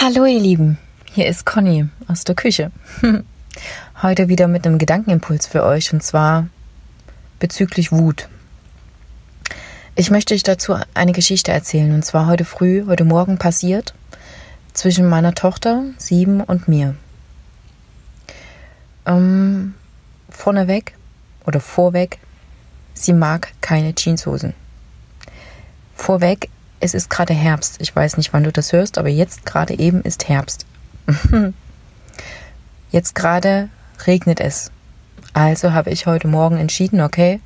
Hallo ihr Lieben, hier ist Conny aus der Küche. Heute wieder mit einem Gedankenimpuls für euch und zwar bezüglich Wut. Ich möchte euch dazu eine Geschichte erzählen und zwar heute früh, heute Morgen passiert zwischen meiner Tochter sieben und mir. Ähm, vorneweg oder vorweg, sie mag keine Jeanshosen. Vorweg, es ist gerade Herbst. Ich weiß nicht, wann du das hörst, aber jetzt gerade eben ist Herbst. jetzt gerade regnet es. Also habe ich heute Morgen entschieden, okay,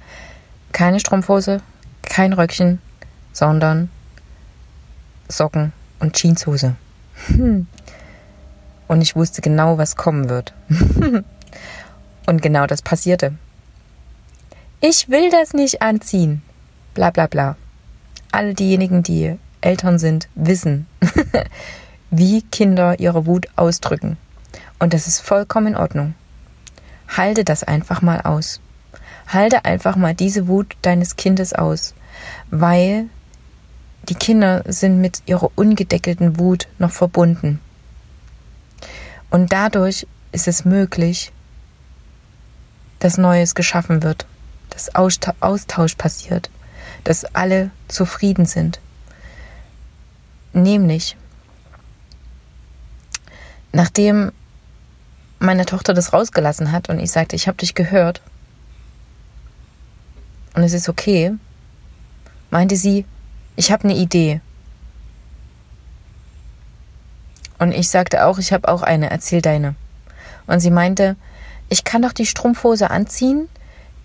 keine Strumpfhose, kein Röckchen, sondern Socken und Jeanshose. Und ich wusste genau, was kommen wird. und genau das passierte. Ich will das nicht anziehen. Bla bla bla alle diejenigen, die Eltern sind, wissen, wie Kinder ihre Wut ausdrücken. Und das ist vollkommen in Ordnung. Halte das einfach mal aus. Halte einfach mal diese Wut deines Kindes aus, weil die Kinder sind mit ihrer ungedeckelten Wut noch verbunden. Und dadurch ist es möglich, dass Neues geschaffen wird, dass Austausch passiert, dass alle zufrieden sind. Nämlich, nachdem meine Tochter das rausgelassen hat und ich sagte, ich habe dich gehört und es ist okay, meinte sie, ich habe eine Idee. Und ich sagte auch, ich habe auch eine, erzähl deine. Und sie meinte, ich kann doch die Strumpfhose anziehen,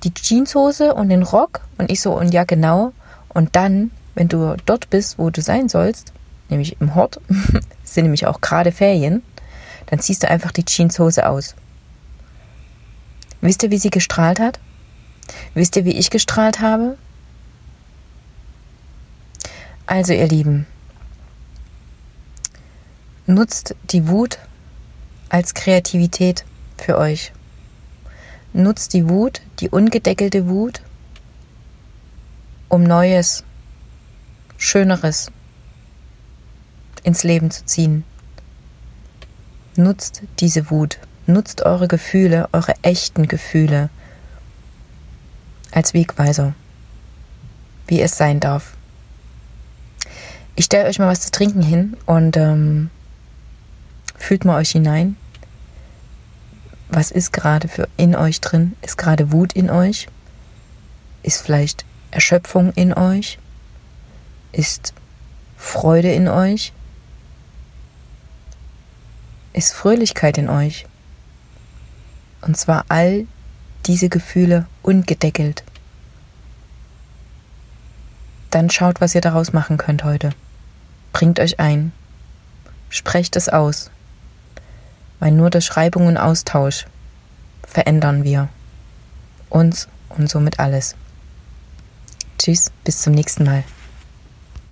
die Jeanshose und den Rock. Und ich so, und ja, genau. Und dann, wenn du dort bist, wo du sein sollst, nämlich im Hort, sind nämlich auch gerade Ferien, dann ziehst du einfach die Jeanshose aus. Wisst ihr, wie sie gestrahlt hat? Wisst ihr, wie ich gestrahlt habe? Also, ihr Lieben, nutzt die Wut als Kreativität für euch. Nutzt die Wut, die ungedeckelte Wut, um Neues, Schöneres ins Leben zu ziehen. Nutzt diese Wut, nutzt eure Gefühle, eure echten Gefühle als Wegweiser, wie es sein darf. Ich stelle euch mal was zu trinken hin und ähm, fühlt mal euch hinein. Was ist gerade für in euch drin? Ist gerade Wut in euch? Ist vielleicht Erschöpfung in euch? Ist Freude in euch? Ist Fröhlichkeit in euch? Und zwar all diese Gefühle ungedeckelt. Dann schaut, was ihr daraus machen könnt heute. Bringt euch ein. Sprecht es aus. Weil nur durch Schreibung und Austausch verändern wir uns und somit alles. Tschüss, bis zum nächsten Mal.